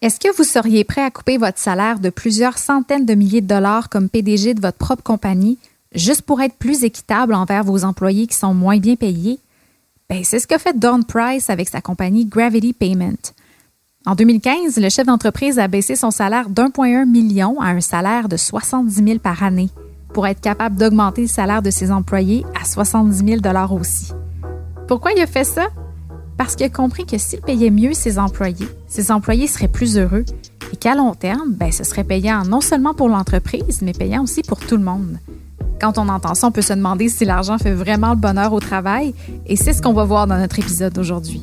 Est-ce que vous seriez prêt à couper votre salaire de plusieurs centaines de milliers de dollars comme PDG de votre propre compagnie juste pour être plus équitable envers vos employés qui sont moins bien payés? Ben, c'est ce que fait Don Price avec sa compagnie Gravity Payment. En 2015, le chef d'entreprise a baissé son salaire d'1,1 million à un salaire de 70 000 par année pour être capable d'augmenter le salaire de ses employés à 70 000 aussi. Pourquoi il a fait ça? Parce qu'il a compris que s'il payait mieux ses employés, ses employés seraient plus heureux et qu'à long terme, ben, ce serait payant non seulement pour l'entreprise, mais payant aussi pour tout le monde. Quand on entend ça, on peut se demander si l'argent fait vraiment le bonheur au travail et c'est ce qu'on va voir dans notre épisode d'aujourd'hui.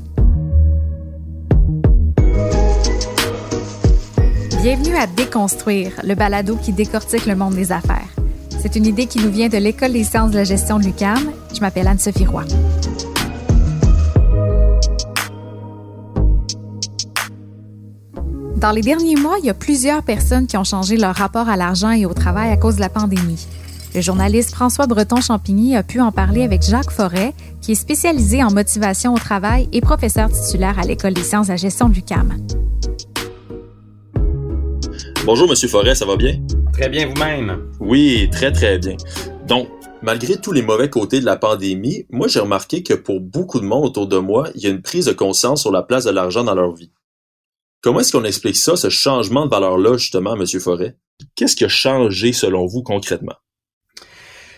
Bienvenue à Déconstruire, le balado qui décortique le monde des affaires. C'est une idée qui nous vient de l'École des sciences de la gestion de. Je m'appelle Anne-Sophie Roy. Dans les derniers mois, il y a plusieurs personnes qui ont changé leur rapport à l'argent et au travail à cause de la pandémie. Le journaliste François Breton-Champigny a pu en parler avec Jacques Forêt, qui est spécialisé en motivation au travail et professeur titulaire à l'École des sciences de la gestion de l'UQAM. Bonjour, Monsieur Forêt, ça va bien? Très bien vous-même? Oui, très très bien. Donc, malgré tous les mauvais côtés de la pandémie, moi j'ai remarqué que pour beaucoup de monde autour de moi, il y a une prise de conscience sur la place de l'argent dans leur vie. Comment est-ce qu'on explique ça, ce changement de valeur-là, justement, Monsieur Forêt? Qu'est-ce qui a changé selon vous concrètement?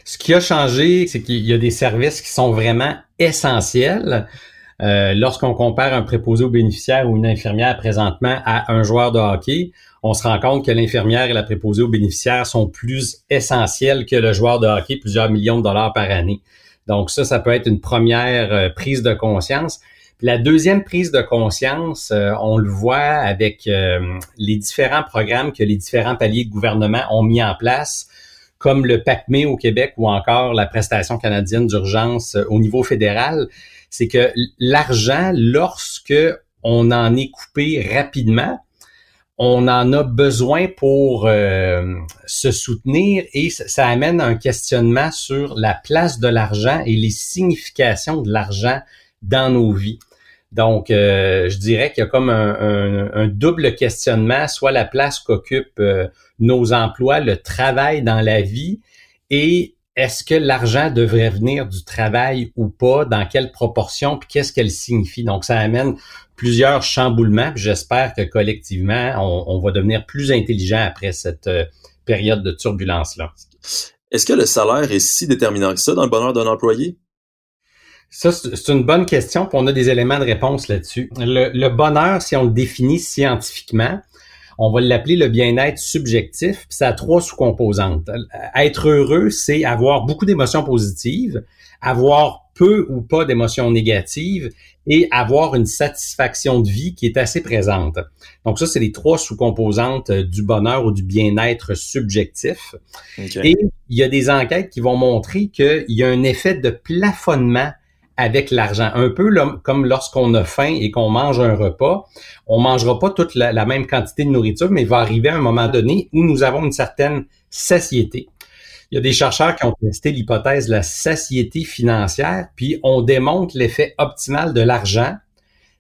Ce qui a changé, c'est qu'il y a des services qui sont vraiment essentiels. Euh, lorsqu'on compare un préposé au bénéficiaire ou une infirmière présentement à un joueur de hockey, on se rend compte que l'infirmière et la préposée aux bénéficiaires sont plus essentielles que le joueur de hockey, plusieurs millions de dollars par année. Donc ça, ça peut être une première euh, prise de conscience. La deuxième prise de conscience, euh, on le voit avec euh, les différents programmes que les différents paliers de gouvernement ont mis en place, comme le PACME au Québec ou encore la prestation canadienne d'urgence au niveau fédéral. C'est que l'argent, lorsque on en est coupé rapidement, on en a besoin pour euh, se soutenir et ça amène un questionnement sur la place de l'argent et les significations de l'argent dans nos vies. Donc, euh, je dirais qu'il y a comme un, double questionnement, soit la place qu'occupent euh, nos emplois, le travail dans la vie, et est-ce que l'argent devrait venir du travail ou pas, dans quelle proportion, puis qu'est-ce qu'elle signifie? Donc, ça amène plusieurs chamboulements. J'espère que collectivement, on, va devenir plus intelligent après cette euh, période de turbulence-là. Est-ce que le salaire est si déterminant que ça dans le bonheur d'un employé? Ça, c'est une bonne question, puis on a des éléments de réponse là-dessus. Le, bonheur, si on le définit scientifiquement, on va l'appeler le bien-être subjectif, puis ça a trois sous-composantes. Être heureux, c'est avoir beaucoup d'émotions positives, avoir peu ou pas d'émotions négatives et avoir une satisfaction de vie qui est assez présente. Donc ça, c'est les trois sous-composantes euh, du bonheur ou du bien-être subjectif. Et il y a des enquêtes qui vont montrer qu'il y a un effet de plafonnement avec l'argent. Un peu comme lorsqu'on a faim et qu'on mange un repas, on mangera pas toute la, même quantité de nourriture, mais il va arriver un moment donné où nous avons une certaine satiété. Il y a des chercheurs qui ont testé l'hypothèse de la satiété financière, puis on démontre l'effet optimal de l'argent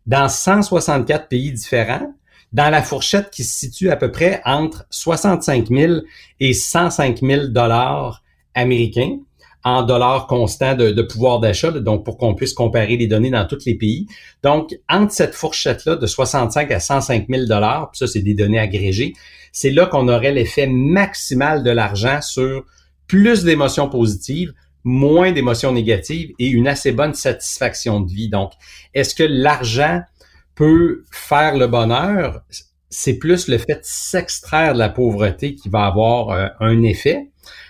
dans 164 pays différents, dans la fourchette qui se situe à peu près entre 65 000 et 105 000 dollars américains en dollars constants de, pouvoir d'achat, donc pour qu'on puisse comparer les données dans tous les pays. Donc, entre cette fourchette-là de 65 à 105 000 dollars, ça c'est des données agrégées, c'est là qu'on aurait l'effet maximal de l'argent sur plus d'émotions positives, moins d'émotions négatives et une assez bonne satisfaction de vie. Donc, est-ce que l'argent peut faire le bonheur? C'est plus le fait de s'extraire de la pauvreté qui va avoir euh, un effet.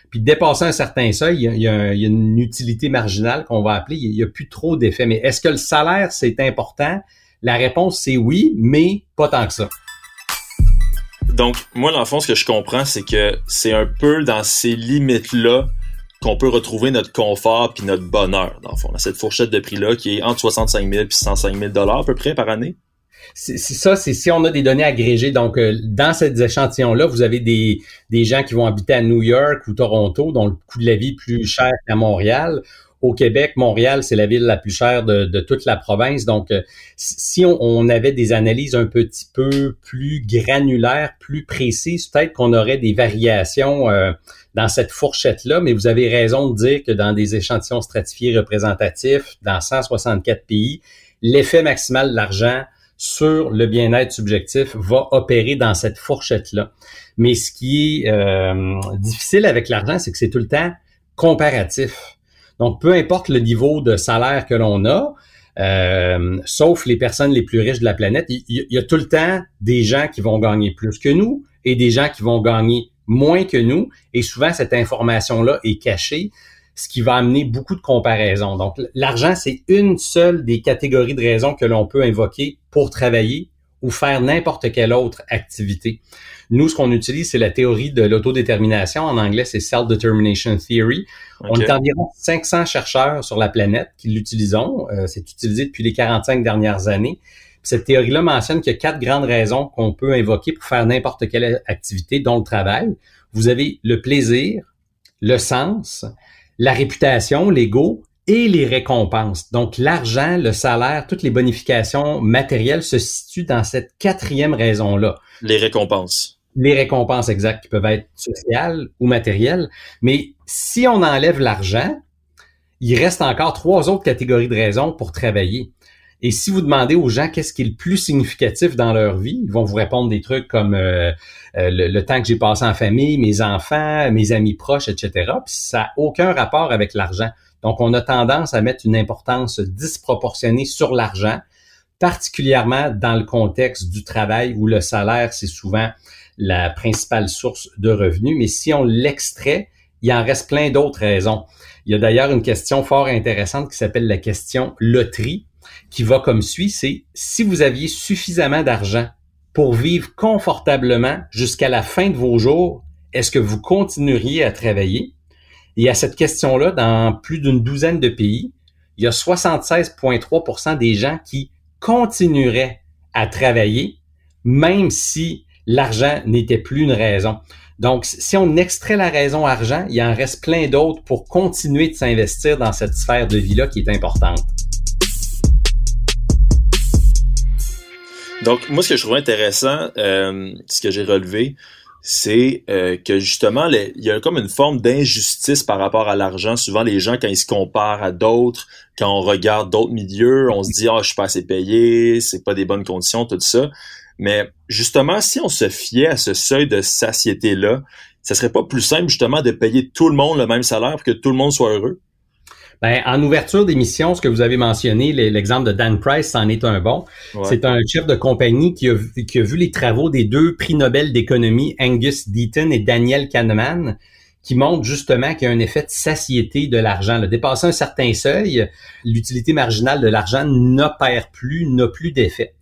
Puis dépasser un certain seuil, il y a, une utilité marginale qu'on va appeler, il n'y a, plus trop d'effet. Mais est-ce que le salaire, c'est important? La réponse, c'est oui, mais pas tant que ça. Donc, moi, dans le fond, ce que je comprends, c'est que c'est un peu dans ces limites-là qu'on peut retrouver notre confort puis notre bonheur, dans le fond. cette fourchette de prix-là qui est entre 65 000 et 105 000 dollars à peu près par année. C'est ça, c'est si on a des données agrégées. Donc, euh, dans ces échantillons-là, vous avez des, des gens qui vont habiter à New York ou Toronto, dont le coût de la vie est plus cher qu'à Montréal, au Québec, Montréal, c'est la ville la plus chère de, toute la province. Donc, euh, si on, avait des analyses un petit peu plus granulaires, plus précises, peut-être qu'on aurait des variations euh, dans cette fourchette-là. Mais vous avez raison de dire que dans des échantillons stratifiés représentatifs, dans 164 pays, l'effet maximal de l'argent sur le bien-être subjectif va opérer dans cette fourchette-là. Mais ce qui est euh, difficile avec l'argent, c'est que c'est tout le temps comparatif. Donc, peu importe le niveau de salaire que l'on a, euh, sauf les personnes les plus riches de la planète, il, y a tout le temps des gens qui vont gagner plus que nous et des gens qui vont gagner moins que nous. Et souvent, cette information-là est cachée, ce qui va amener beaucoup de comparaisons. Donc, l'argent, c'est une seule des catégories de raisons que l'on peut invoquer pour travailler ou faire n'importe quelle autre activité. Nous, ce qu'on utilise, c'est la théorie de l'autodétermination. En anglais, c'est Self-Determination Theory. On est environ 500 chercheurs sur la planète qui l'utilisent. Euh, c'est utilisé depuis les 45 dernières années. cette théorie-là mentionne qu'il y a quatre grandes raisons qu'on peut invoquer pour faire n'importe quelle activité, dont le travail. Vous avez le plaisir, le sens, la réputation, l'ego et les récompenses. Donc, l'argent, le salaire, toutes les bonifications matérielles se situent dans cette quatrième raison-là. Les récompenses les récompenses exactes qui peuvent être sociales ou matérielles. Mais si on enlève l'argent, il reste encore trois autres catégories de raisons pour travailler. Et si vous demandez aux gens qu'est-ce qui est le plus significatif dans leur vie, ils vont vous répondre des trucs comme euh, euh, le, temps que j'ai passé en famille, mes enfants, mes amis proches, etc. Puis ça n'a aucun rapport avec l'argent. Donc, on a tendance à mettre une importance disproportionnée sur l'argent, particulièrement dans le contexte du travail où le salaire, c'est souvent la principale source de revenus. Mais si on l'extrait, il en reste plein d'autres raisons. Il y a d'ailleurs une question fort intéressante qui s'appelle la question loterie, qui va comme suit, c'est si vous aviez suffisamment d'argent pour vivre confortablement jusqu'à la fin de vos jours, est-ce que vous continueriez à travailler? Et à cette question-là, dans plus d'une douzaine de pays, il y a 76,3% des gens qui continueraient à travailler, même si l'argent n'était plus une raison. Donc, si on extrait la raison argent, il en reste plein d'autres pour continuer de s'investir dans cette sphère de vie-là qui est importante. Donc, moi, ce que je trouve intéressant, euh, ce que j'ai relevé, c'est euh, que justement, il y a comme une forme d'injustice par rapport à l'argent. Souvent, les gens, quand ils se comparent à d'autres, quand on regarde d'autres milieux, on se dit, ah, je suis pas assez payé, c'est pas des bonnes conditions, tout ça. Mais justement, si on se fiait à ce seuil de satiété-là, ça serait pas plus simple justement de payer tout le monde le même salaire pour que tout le monde soit heureux? Ben, en ouverture d'émission, ce que vous avez mentionné, l'exemple de Dan Price, c'en est un bon. C'est un chef de compagnie qui a, qui a, vu les travaux des deux prix Nobel d'économie, Angus Deaton et Daniel Kahneman, qui montrent justement qu'il y a un effet de satiété de l'argent. Dépasser un certain seuil, l'utilité marginale de l'argent n'opère plus, n'a plus d'effet.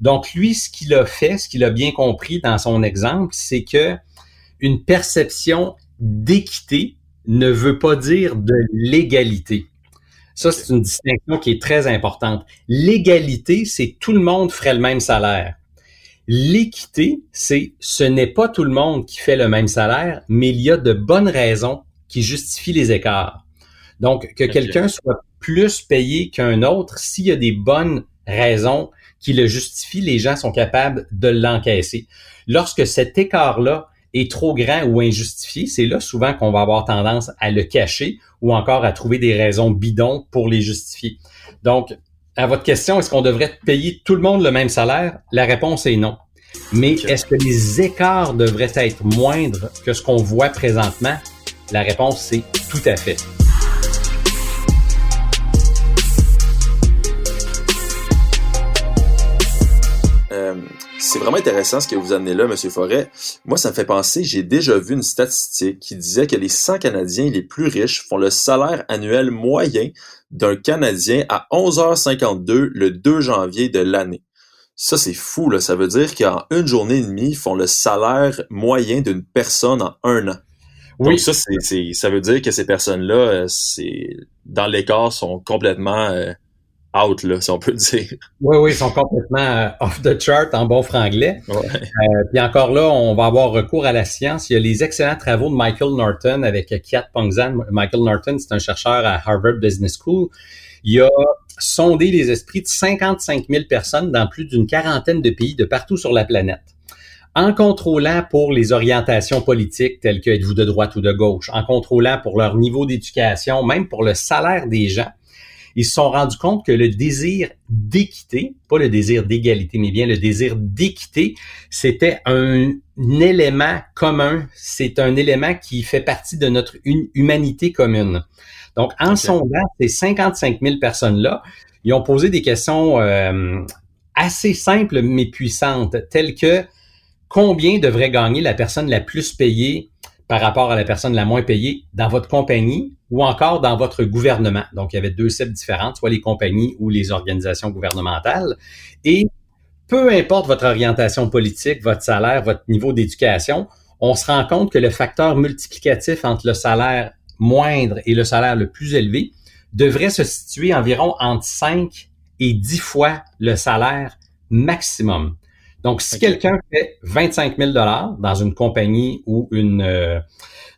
Donc, lui, ce qu'il a fait, ce qu'il a bien compris dans son exemple, c'est que une perception d'équité ne veut pas dire de l'égalité. Ça, c'est une distinction qui est très importante. L'égalité, c'est tout le monde ferait le même salaire. L'équité, c'est ce n'est pas tout le monde qui fait le même salaire, mais il y a de bonnes raisons qui justifient les écarts. Donc, que quelqu'un soit plus payé qu'un autre, s'il y a des bonnes raisons qui le justifient, les gens sont capables de l'encaisser. Lorsque cet écart-là est trop grand ou injustifié, c'est là souvent qu'on va avoir tendance à le cacher ou encore à trouver des raisons bidons pour les justifier. Donc, à votre question, est-ce qu'on devrait payer tout le monde le même salaire? La réponse est non. Mais est-ce que les écarts devraient être moindres que ce qu'on voit présentement? La réponse, c'est tout à fait. Euh, c'est vraiment intéressant ce que vous amenez là, Monsieur Forêt. Moi, ça me fait penser, j'ai déjà vu une statistique qui disait que les 100 Canadiens les plus riches font le salaire annuel moyen d'un Canadien à 11h52 le 2 janvier de l'année. Ça, c'est fou, là. Ça veut dire qu'en une journée et demie, ils font le salaire moyen d'une personne en un an. Oui. Donc ça, c'est, ça veut dire que ces personnes-là, euh, c'est dans l'écart, sont complètement euh, out, là, si on peut dire. Oui, oui, ils sont complètement euh, off the chart en bon franglais. Ouais. Euh, puis encore là, on va avoir recours à la science. Il y a les excellents travaux de Michael Norton avec Kiat Pongzan. Michael Norton, c'est un chercheur à Harvard Business School. Il a sondé les esprits de 55 000 personnes dans plus d'une quarantaine de pays de partout sur la planète en contrôlant pour les orientations politiques telles que êtes-vous de droite ou de gauche, en contrôlant pour leur niveau d'éducation, même pour le salaire des gens, ils se sont rendus compte que le désir d'équité, pas le désir d'égalité, mais bien le désir d'équité, c'était un, élément commun, c'est un élément qui fait partie de notre humanité commune. Donc, en sondant ces 55 000 personnes-là, ils ont posé des questions euh, assez simples mais puissantes, telles que combien devrait gagner la personne la plus payée par rapport à la personne la moins payée dans votre compagnie ou encore dans votre gouvernement. Donc, il y avait deux cibles différentes, soit les compagnies ou les organisations gouvernementales. Et peu importe votre orientation politique, votre salaire, votre niveau d'éducation, on se rend compte que le facteur multiplicatif entre le salaire moindre et le salaire le plus élevé devrait se situer environ entre 5 et 10 fois le salaire maximum. Donc, si quelqu'un fait 25 000 dollars dans une compagnie ou une, euh,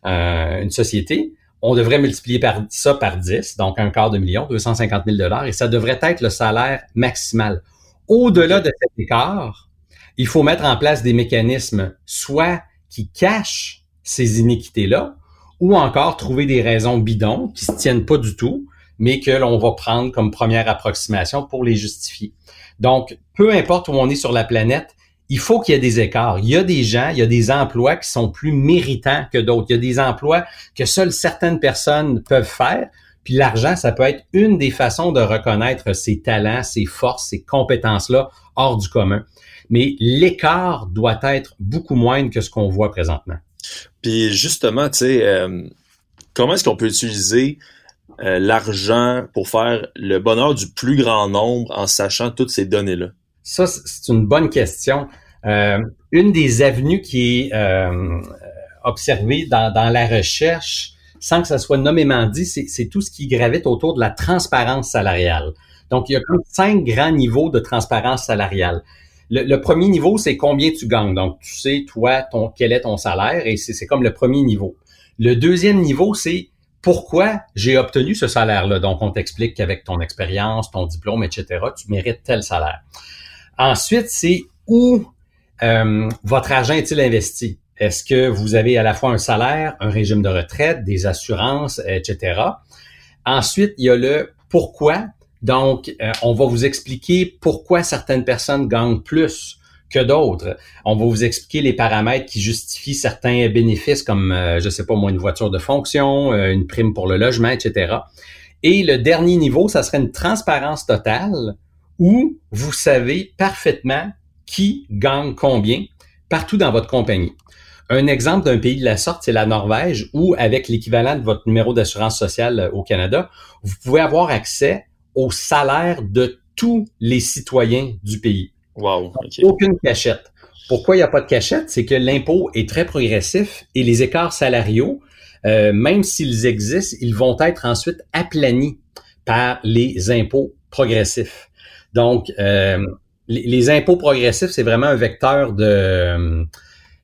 euh, une société, on devrait multiplier par ça par 10, donc un quart de million, 250 000 dollars, et ça devrait être le salaire maximal. Au-delà de cet écart, il faut mettre en place des mécanismes soit qui cachent ces iniquités-là, ou encore trouver des raisons bidons qui se tiennent pas du tout, mais que l'on va prendre comme première approximation pour les justifier. Donc, peu importe où on est sur la planète, il faut qu'il y ait des écarts. Il y a des gens, il y a des emplois qui sont plus méritants que d'autres. Il y a des emplois que seules certaines personnes peuvent faire. Puis l'argent, ça peut être une des façons de reconnaître ses talents, ses forces, ses compétences-là hors du commun. Mais l'écart doit être beaucoup moindre que ce qu'on voit présentement. Puis justement, tu sais, euh, comment est-ce qu'on peut utiliser euh, l'argent pour faire le bonheur du plus grand nombre en sachant toutes ces données-là? Ça, c'est une bonne question. Euh, une des avenues qui est euh, observée dans, la recherche, sans que ça soit nommément dit, c'est tout ce qui gravite autour de la transparence salariale. Donc, il y a comme cinq grands niveaux de transparence salariale. Le, premier niveau, c'est combien tu gagnes. Donc, tu sais, toi, quel est ton salaire, et c'est comme le premier niveau. Le deuxième niveau, c'est pourquoi j'ai obtenu ce salaire-là? Donc, on t'explique qu'avec ton expérience, ton diplôme, etc., tu mérites tel salaire. Ensuite, c'est où euh, votre argent est-il investi? Est-ce que vous avez à la fois un salaire, un régime de retraite, des assurances, etc. Ensuite, il y a le pourquoi. Donc, euh, on va vous expliquer pourquoi certaines personnes gagnent plus que d'autres. On va vous expliquer les paramètres qui justifient certains bénéfices comme, euh, je sais pas moi, une voiture de fonction, euh, une prime pour le logement, etc. Et le dernier niveau, ça serait une transparence totale où vous savez parfaitement qui gagne combien partout dans votre compagnie. Un exemple d'un pays de la sorte, c'est la Norvège, où avec l'équivalent de votre numéro d'assurance sociale euh, au Canada, vous pouvez avoir accès au salaire de tous les citoyens du pays. Wow. Aucune cachette. Pourquoi il n'y a pas de cachette? C'est que l'impôt est très progressif et les écarts salariaux, euh, même s'ils existent, ils vont être ensuite aplanis par les impôts progressifs. Donc, euh, les, impôts progressifs, c'est vraiment un vecteur de,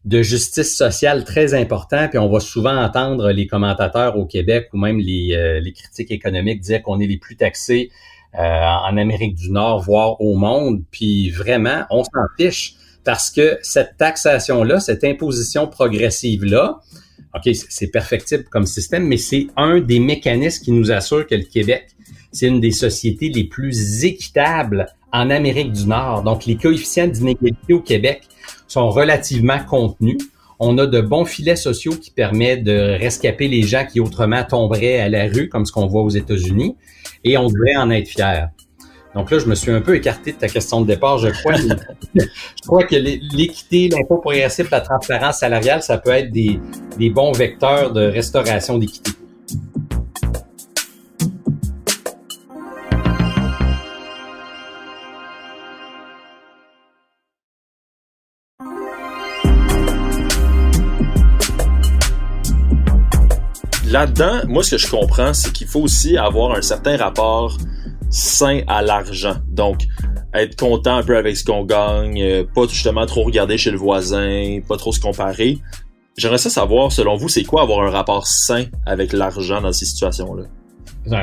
de justice sociale très important. Puis on va souvent entendre les commentateurs au Québec ou même les, euh, les critiques économiques dire qu'on est les plus taxés en Amérique du Nord, voire au monde. Puis vraiment, on s'en fiche parce que cette taxation-là, cette imposition progressive-là, OK, c'est perfectible comme système, mais c'est un des mécanismes qui nous assure que le Québec c'est une des sociétés les plus équitables en Amérique du Nord. Donc, les coefficients d'inégalité au Québec sont relativement contenus. On a de bons filets sociaux qui permettent de rescaper les gens qui autrement tomberaient à la rue, comme ce qu'on voit aux États-Unis, et on devrait en être fiers. Donc là, je me suis un peu écarté de ta question de départ, je crois. je crois que l'équité, l'impôt progressif, la transparence salariale, ça peut être des bons vecteurs de restauration d'équité. Là-dedans, moi, ce que je comprends, c'est qu'il faut aussi avoir un certain rapport sain à l'argent. Donc, être content un peu avec ce qu'on gagne, euh, pas justement trop regarder chez le voisin, pas trop se comparer. J'aimerais ça savoir, selon vous, c'est quoi avoir un rapport sain avec l'argent dans ces situations-là?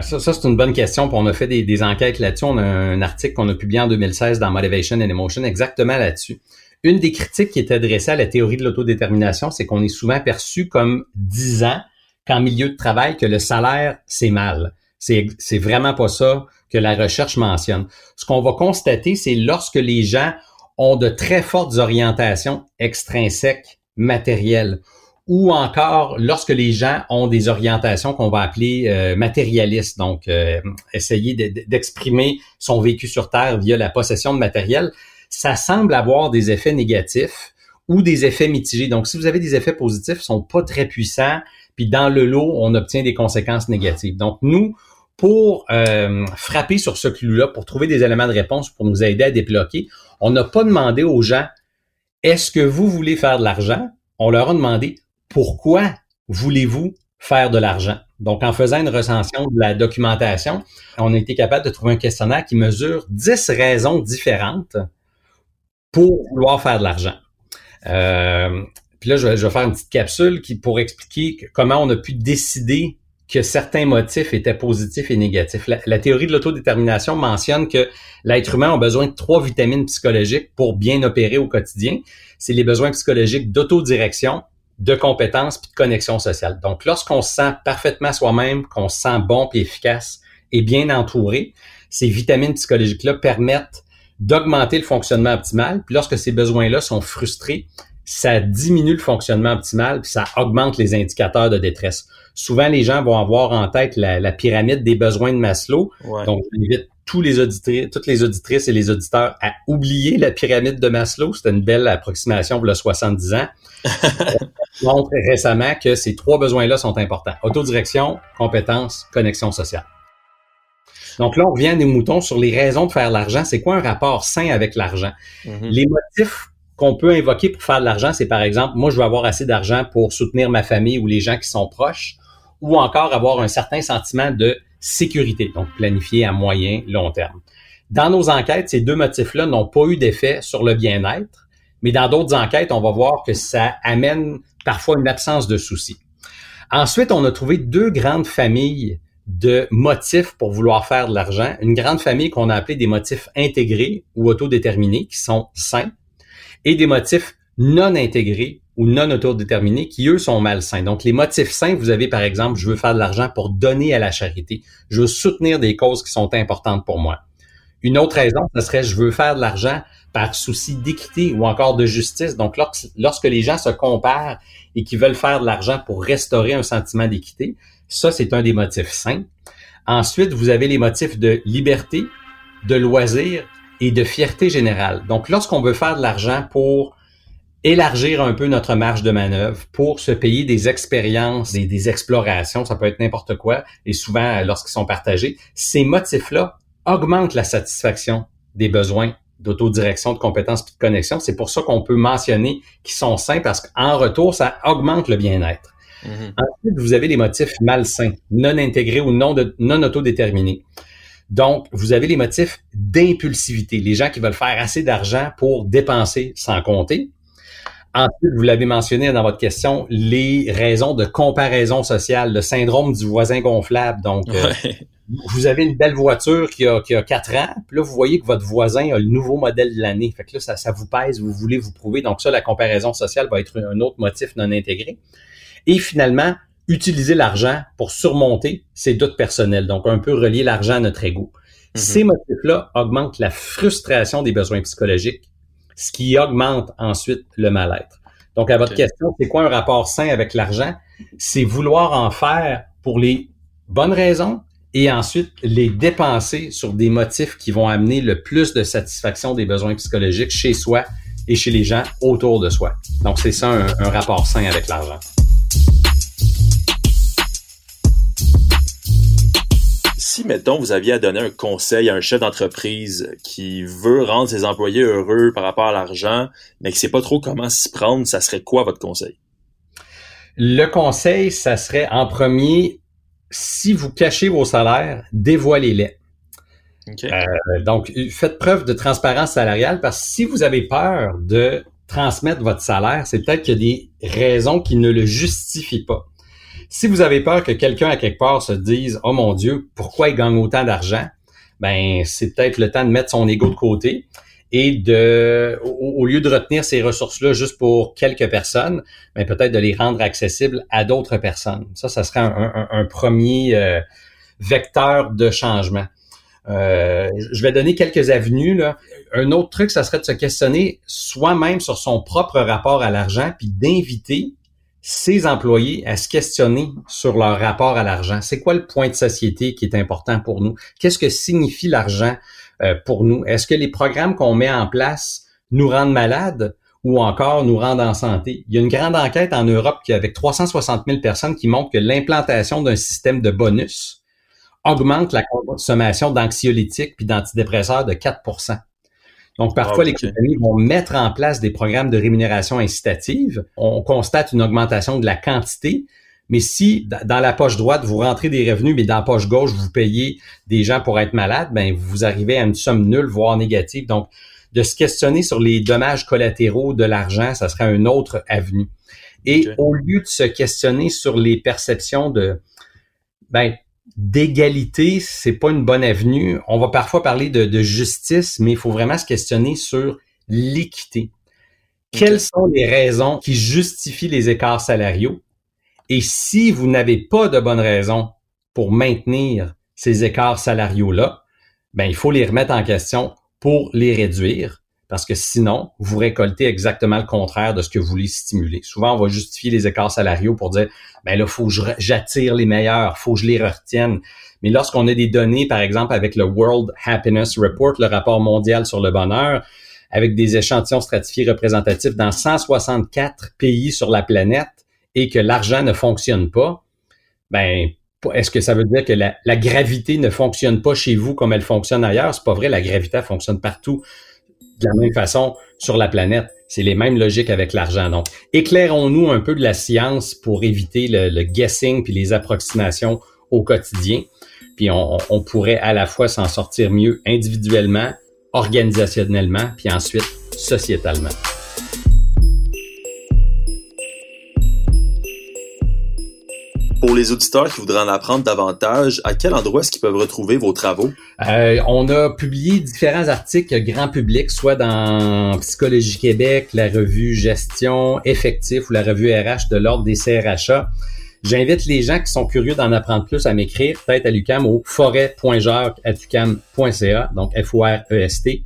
Ça, c'est une bonne question. on a fait des enquêtes là-dessus. On a un article qu'on a publié en 2016 dans Motivation and Emotion exactement là-dessus. Une des critiques qui est adressée à la théorie de l'autodétermination, c'est qu'on est souvent perçu comme disant qu'en milieu de travail, que le salaire, c'est mal. C'est, c'est vraiment pas ça que la recherche mentionne. Ce qu'on va constater, c'est lorsque les gens ont de très fortes orientations extrinsèques matérielles ou encore lorsque les gens ont des orientations qu'on va appeler euh, matérialistes, donc euh, essayer d'exprimer son vécu sur Terre via la possession de matériel, ça semble avoir des effets négatifs ou des effets mitigés. Donc, si vous avez des effets positifs, ils sont pas très puissants, puis dans le lot, on obtient des conséquences négatives. Donc, nous, pour euh, frapper sur ce clou-là, pour trouver des éléments de réponse pour nous aider à débloquer, on n'a pas demandé aux gens, est-ce que vous voulez faire de l'argent? On leur a demandé, pourquoi voulez-vous faire de l'argent? Donc, en faisant une recension de la documentation, on a été capable de trouver un questionnaire qui mesure 10 raisons différentes pour vouloir faire de l'argent. Euh, puis là, je vais, faire une petite capsule qui pour expliquer comment on a pu décider que certains motifs étaient positifs et négatifs. La, théorie de l'autodétermination mentionne que l'être humain a besoin de trois vitamines psychologiques pour bien opérer au quotidien. C'est les besoins psychologiques d'autodirection, de compétences puis de connexion sociale. Donc, lorsqu'on se sent parfaitement soi-même, qu'on se sent bon puis efficace et bien entouré, ces vitamines psychologiques-là permettent d'augmenter le fonctionnement optimal. Puis lorsque ces besoins-là sont frustrés, ça diminue le fonctionnement optimal, puis ça augmente les indicateurs de détresse. Souvent, les gens vont avoir en tête la, pyramide des besoins de Maslow. Donc, j'invite tous les auditrices, toutes les auditrices et les auditeurs à oublier la pyramide de Maslow. C'était une belle approximation pour le 70 ans. On montre récemment que ces trois besoins-là sont importants. Autodirection, compétence, connexion sociale. Donc là, on revient des moutons sur les raisons de faire l'argent. C'est quoi un rapport sain avec l'argent? Mm-hmm. Les motifs qu'on peut invoquer pour faire de l'argent, c'est par exemple, moi, je veux avoir assez d'argent pour soutenir ma famille ou les gens qui sont proches, ou encore avoir un certain sentiment de sécurité, donc planifié à moyen, long terme. Dans nos enquêtes, ces deux motifs-là n'ont pas eu d'effet sur le bien-être, mais dans d'autres enquêtes, on va voir que ça amène parfois une absence de soucis. Ensuite, on a trouvé deux grandes familles de motifs pour vouloir faire de l'argent. Une grande famille qu'on a appelée des motifs intégrés ou autodéterminés, qui sont sains, et des motifs non intégrés ou non autodéterminés qui, eux, sont malsains. Donc, les motifs sains, vous avez, par exemple, je veux faire de l'argent pour donner à la charité. Je veux soutenir des causes qui sont importantes pour moi. Une autre raison, ce serait je veux faire de l'argent par souci d'équité ou encore de justice. Donc, lorsque les gens se comparent et qui veulent faire de l'argent pour restaurer un sentiment d'équité, ça, c'est un des motifs sains. Ensuite, vous avez les motifs de liberté, de loisir et de fierté générale. Donc, lorsqu'on veut faire de l'argent pour élargir un peu notre marge de manœuvre, pour se payer des expériences, des, des explorations, ça peut être n'importe quoi, et souvent lorsqu'ils sont partagés, ces motifs-là augmentent la satisfaction des besoins d'autodirection, de compétences et de connexion. C'est pour ça qu'on peut mentionner qu'ils sont sains parce qu'en retour, ça augmente le bien-être. Mhm. Ensuite, vous avez les motifs malsains, non intégrés ou non, non autodéterminés. Donc, vous avez les motifs d'impulsivité, les gens qui veulent faire assez d'argent pour dépenser sans compter. Ensuite, vous l'avez mentionné dans votre question, les raisons de comparaison sociale, le syndrome du voisin gonflable. Donc, euh, vous avez une belle voiture qui a, qui a 4 ans, puis là, vous voyez que votre voisin a le nouveau modèle de l'année. Fait que là, ça, ça vous pèse, vous voulez vous prouver. Donc ça, la comparaison sociale va être un autre motif non intégré. Et finalement, utiliser l'argent pour surmonter ses doutes personnels. Donc, un peu relier l'argent à notre ego. Mhm. Ces motifs-là augmentent la frustration des besoins psychologiques, ce qui augmente ensuite le mal-être. Donc, à votre question, c'est quoi un rapport sain avec l'argent? C'est vouloir en faire pour les bonnes raisons et ensuite les dépenser sur des motifs qui vont amener le plus de satisfaction des besoins psychologiques chez soi et chez les gens autour de soi. Donc, c'est ça un, un rapport sain avec l'argent. Mettons, vous aviez à donner un conseil à un chef d'entreprise qui veut rendre ses employés heureux par rapport à l'argent, mais qui sait pas trop comment s'y prendre, ça serait quoi votre conseil? Le conseil, ça serait en premier, si vous cachez vos salaires, dévoilez-les. Euh, donc, faites preuve de transparence salariale parce que si vous avez peur de transmettre votre salaire, c'est peut-être qu'il y a des raisons qui ne le justifient pas. Si vous avez peur que quelqu'un à quelque part se dise "Oh mon dieu, pourquoi il gagne autant d'argent?" ben c'est peut-être le temps de mettre son ego de côté et de au, lieu de retenir ces ressources-là juste pour quelques personnes, ben peut-être de les rendre accessibles à d'autres personnes. Ça, ça serait un, premier euh, vecteur de changement. Euh, je vais donner quelques avenues. Là. Un autre truc, ça serait de se questionner soi-même sur son propre rapport à l'argent, puis d'inviter ses employés à se questionner sur leur rapport à l'argent. C'est quoi le point de société qui est important pour nous? Qu'est-ce que signifie l'argent euh, pour nous? Est-ce que les programmes qu'on met en place nous rendent malades ou encore nous rendent en santé? Il y a une grande enquête en Europe qui, avec 360 000 personnes qui montre que l'implantation d'un système de bonus augmente la consommation d'anxiolytiques puis d'antidépresseurs de 4 donc, parfois, les compagnies vont mettre en place des programmes de rémunération incitative. On constate une augmentation de la quantité, mais si dans la poche droite, vous rentrez des revenus, mais dans la poche gauche, vous payez des gens pour être malades, ben vous arrivez à une somme nulle, voire négative. Donc, de se questionner sur les dommages collatéraux de l'argent, ça serait une autre avenue. Et au lieu de se questionner sur les perceptions de, ben, d'égalité, c'est pas une bonne avenue. On va parfois parler de, justice, mais il faut vraiment se questionner sur l'équité. Quelles sont les raisons qui justifient les écarts salariaux? Et si vous n'avez pas de bonnes raisons pour maintenir ces écarts salariaux-là, ben, il faut les remettre en question pour les réduire parce que sinon, vous récoltez exactement le contraire de ce que vous voulez stimuler. Souvent, on va justifier les écarts salariaux pour dire, ben là, faut que j'attire les meilleurs, faut que je les retienne. Mais lorsqu'on a des données, par exemple, avec le World Happiness Report, le rapport mondial sur le bonheur, avec des échantillons stratifiés représentatifs dans 164 pays sur la planète et que l'argent ne fonctionne pas, ben, est-ce que ça veut dire que la, la, gravité ne fonctionne pas chez vous comme elle fonctionne ailleurs? C'est pas vrai, la gravité fonctionne partout de la même façon sur la planète. C'est les mêmes logiques avec l'argent. Donc, éclairons-nous un peu de la science pour éviter le, guessing puis les approximations au quotidien. Puis on, on pourrait à la fois s'en sortir mieux individuellement, organisationnellement, puis ensuite sociétalement. Les auditeurs qui voudraient en apprendre davantage, à quel endroit est-ce qu'ils peuvent retrouver vos travaux? Euh, on a publié différents articles grand public, soit dans Psychologie Québec, la revue Gestion Effectif ou la revue RH de l'Ordre des CRHA. J'invite les gens qui sont curieux d'en apprendre plus à m'écrire, peut-être à l'UCAM au forêt.jacques.tucam.ca, donc F-O-R-E-S-T,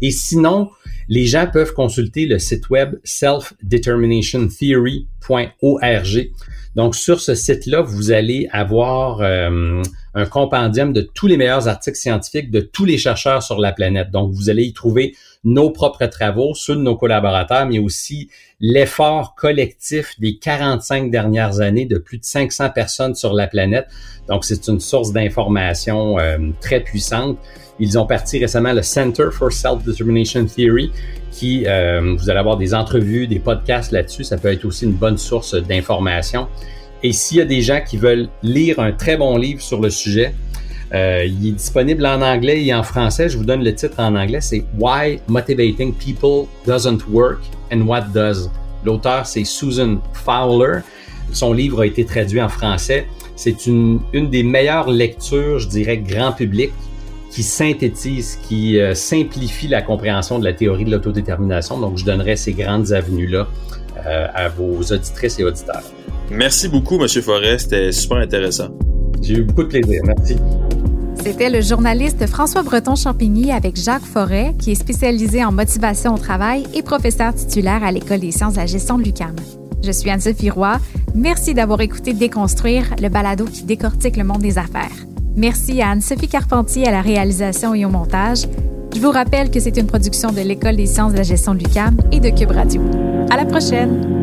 Et sinon, les gens peuvent consulter le site web self-determination-theory.org. Donc, sur ce site-là, vous allez avoir euh, un compendium de tous les meilleurs articles scientifiques de tous les chercheurs sur la planète. Donc, vous allez y trouver nos propres travaux, ceux de nos collaborateurs, mais aussi l'effort collectif des 45 dernières années de plus de 500 personnes sur la planète. Donc, c'est une source d'information euh, très puissante. Ils ont parti récemment le Center for Self-Determination Theory, qui, euh, vous allez avoir des entrevues, des podcasts là-dessus. Ça peut être aussi une bonne source d'information. Et s'il y a des gens qui veulent lire un très bon livre sur le sujet, euh, il est disponible en anglais et en français. Je vous donne le titre en anglais. C'est Why Motivating People Doesn't Work and What Does. L'auteur, c'est Susan Fowler. Son livre a été traduit en français. C'est une, une des meilleures lectures, je dirais, grand public qui synthétise, qui euh, simplifie la compréhension de la théorie de l'autodétermination. Donc, je donnerai ces grandes avenues-là euh, à vos auditrices et auditeurs. Merci beaucoup, M. Forest. C'était super intéressant. J'ai eu beaucoup de plaisir. Merci. C'était le journaliste François Breton-Champigny avec Jacques Forêt, qui est spécialisé en motivation au travail et professeur titulaire à l'École des sciences de la gestion de l'UQAM. Je suis Anne-Sophie Roy. Merci d'avoir écouté Déconstruire, le balado qui décortique le monde des affaires. Merci Anne-Sophie Carpentier à la réalisation et au montage. Je vous rappelle que c'est une production de l'École des sciences de la gestion de l'UQAM et de Cube Radio. À la prochaine!